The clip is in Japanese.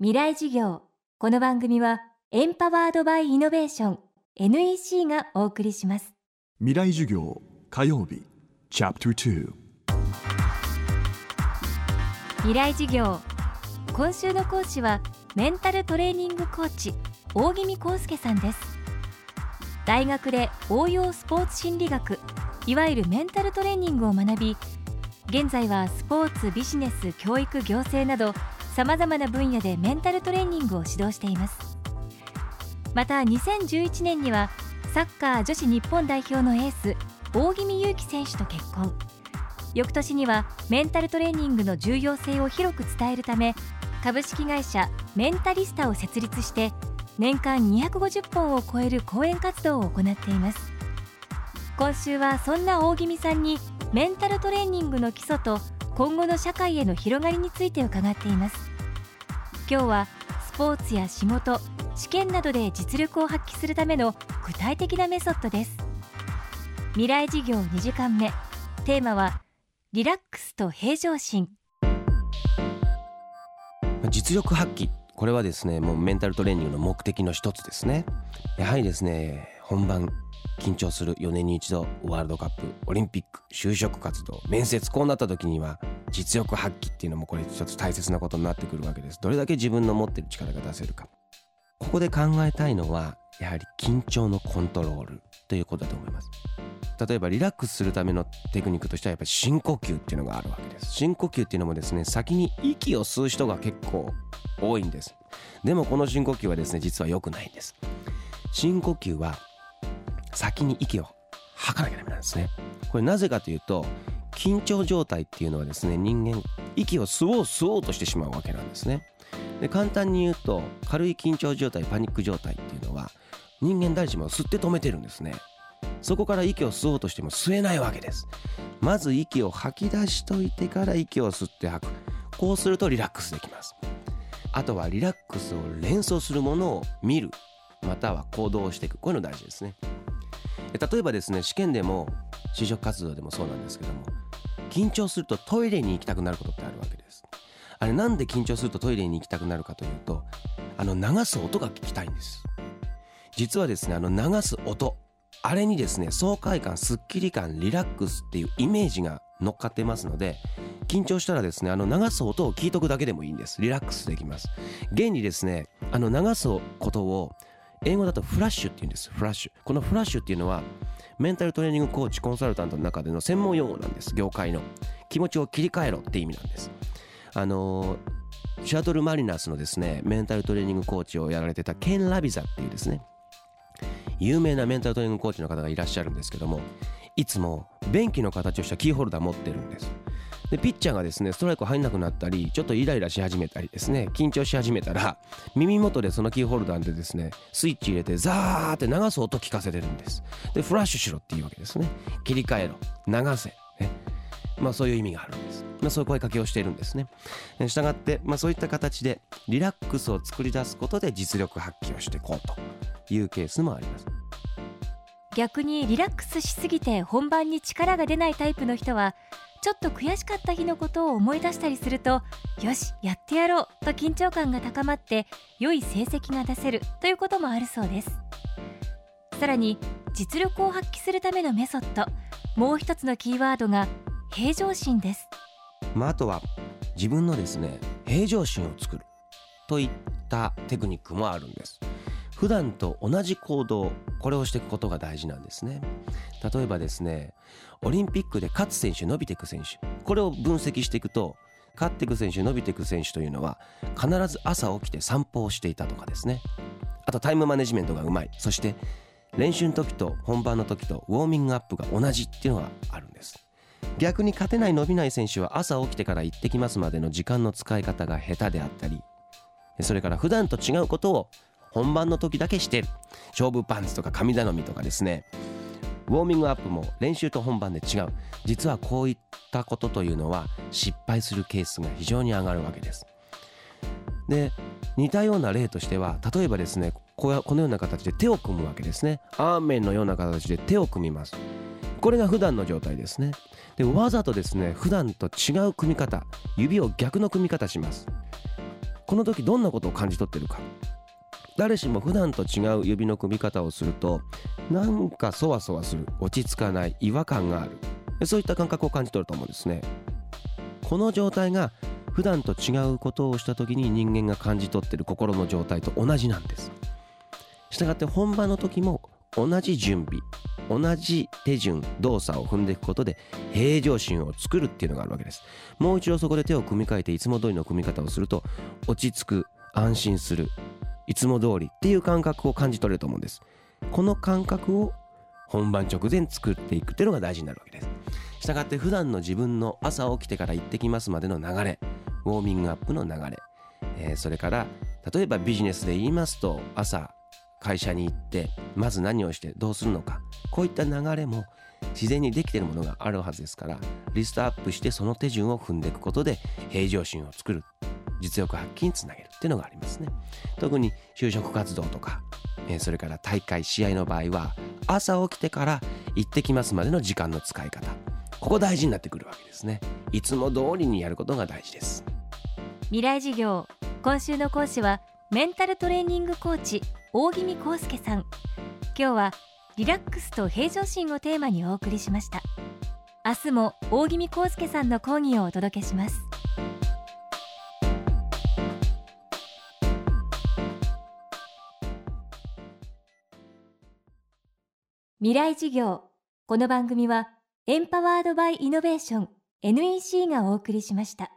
未来授業。この番組はエンパワードバイイノベーション NEC がお送りします。未来授業火曜日チャプター未来授業。今週の講師はメンタルトレーニングコーチ大宜味康介さんです。大学で応用スポーツ心理学いわゆるメンタルトレーニングを学び現在はスポーツビジネス教育行政などさまざまな分野でメンタルトレーニングを指導しています。また2011年にはサッカー女子日本代表のエース大宜味祐希選手と結婚。翌年にはメンタルトレーニングの重要性を広く伝えるため株式会社メンタリスタを設立して年間250本を超える講演活動を行っています。今週はそんな大宜味さんにメンタルトレーニングの基礎と今後の社会への広がりについて伺っています。今日はスポーツや仕事試験などで実力を発揮するための具体的なメソッドです。未来事業2時間目。テーマはリラックスと平常心。実力発揮。これはですねもうメンタルトレーニングの目的の一つですね。やはりですね本番緊張する4年に一度ワールドカップオリンピック就職活動面接こうなった時には実力発揮っていうのもこれ一つ大切なことになってくるわけです。どれだけ自分の持ってる力が出せるか。ここで考えたいのはやはり緊張のコントロールということだと思います。例えばリラックスするためのテクニックとしてはやっぱり深呼吸っていうのがあるわけです。深呼吸っていうのもですね先に息を吸う人が結構多いんです。でもこの深呼吸はですね実は良くないんです。深呼吸は先に息を吐かなきゃダメなんですね。これなぜかというと緊張状態っていうのはですね人間息を吸おう吸おうとしてしまうわけなんですね。で簡単に言うと軽い緊張状態パニック状態っていうのは人間誰しも吸って止めてるんですね。そこから息を吸おうとしても吸えないわけです。まず息を吐き出しといてから息を吸って吐く。こうするとリラックスできます。あとはリラックスを連想するものを見る。または行動していく。こういうの大事ですね。例えばですね試験でも就職活動でもそうなんですけども緊張するとトイレに行きたくなることってあるわけです。あれなんで緊張するとトイレに行きたくなるかというとあの流す音が聞きたいんです。実はですねあの流す音あれにですね爽快感すっきり感リラックスっていうイメージが乗っかってますので緊張したらですねあの流す音を聞いとくだけでもいいんです。リラックスできます。現にですねあの流すことを英語だとフラッシュって言うんです。フラッシュ。このフラッシュっていうのはメンタルトレーニングコーチコンサルタントの中での専門用語なんです。業界の。気持ちを切り替えろって意味なんです。あのシャトルマリナースのですねメンタルトレーニングコーチをやられてたケン・ラビザっていうですね有名なメンタルトレーニングコーチの方がいらっしゃるんですけどもいつも便器の形をしたキーホルダー持ってるんです。でピッチャーがですねストライク入んなくなったりちょっとイライラし始めたりですね緊張し始めたら耳元でそのキーホルダーでですねスイッチ入れてザーって流す音聞かせてるんです。でフラッシュしろっていうわけですね。切り替えろ。流せ、ね、まあそういう意味があるんです。まあそういう声かけをしているんですね。したがってまあそういった形でリラックスを作り出すことで実力発揮をしていこうというケースもあります。逆にリラックスしすぎて本番に力が出ないタイプの人はちょっと悔しかった日のことを思い出したりするとよしやってやろうと緊張感が高まって良い成績が出せるということもあるそうです。さらに実力を発揮するためのメソッドもう一つのキーワードが平常心です。まあ、あとは自分のですね平常心を作るといったテクニックもあるんです。普段と同じ行動これをしていくことが大事なんですね。例えばですねオリンピックで勝つ選手伸びていく選手。これを分析していくと勝っていく選手伸びていく選手というのは必ず朝起きて散歩をしていたとかですね。あとタイムマネジメントがうまい。そして練習の時と本番の時とウォーミングアップが同じっていうのがあるんです。逆に勝てない伸びない選手は朝起きてから行ってきますまでの時間の使い方が下手であったりそれから普段と違うことを本番の時だけして勝負パンツとか神頼みとかですね。ウォーミングアップも練習と本番で違う。実はこういったことというのは失敗するケースが非常に上がるわけです。で似たような例としては例えばですねこのような形で手を組むわけですね。アーメンのような形で手を組みます。これが普段の状態ですね。でわざとですね普段と違う組み方指を逆の組み方します。この時どんなことを感じ取ってるか。誰しも普段と違う指の組み方をするとなんかそわそわする落ち着かない違和感がある。そういった感覚を感じ取ると思うんですね。この状態が普段と違うことをした時に人間が感じ取ってる心の状態と同じなんです。したがって本番の時も同じ準備同じ手順動作を踏んでいくことで平常心を作るっていうのがあるわけです。もう一度そこで手を組み替えていつも通りの組み方をすると落ち着く安心する。いつも通りっていう感覚を感じ取れると思うんです。この感覚を本番直前作っていくっていうのが大事になるわけです。したがって普段の自分の朝起きてから行ってきますまでの流れウォーミングアップの流れ、えー、それから例えばビジネスで言いますと朝会社に行ってまず何をしてどうするのかこういった流れも自然にできているものがあるはずですからリストアップしてその手順を踏んでいくことで平常心を作る。実力発揮につなげるっていうのがありますね。特に就職活動とか、えー、それから大会試合の場合は朝起きてから行ってきますまでの時間の使い方。ここ大事になってくるわけですね。いつも通りにやることが大事です。未来授業。今週の講師はメンタルトレーニングコーチ大宜味康介さん。今日はリラックスと平常心をテーマにお送りしました。明日も大宜味康介さんの講義をお届けします。未来事業。この番組はエンパワードバイイノベーション NEC がお送りしました。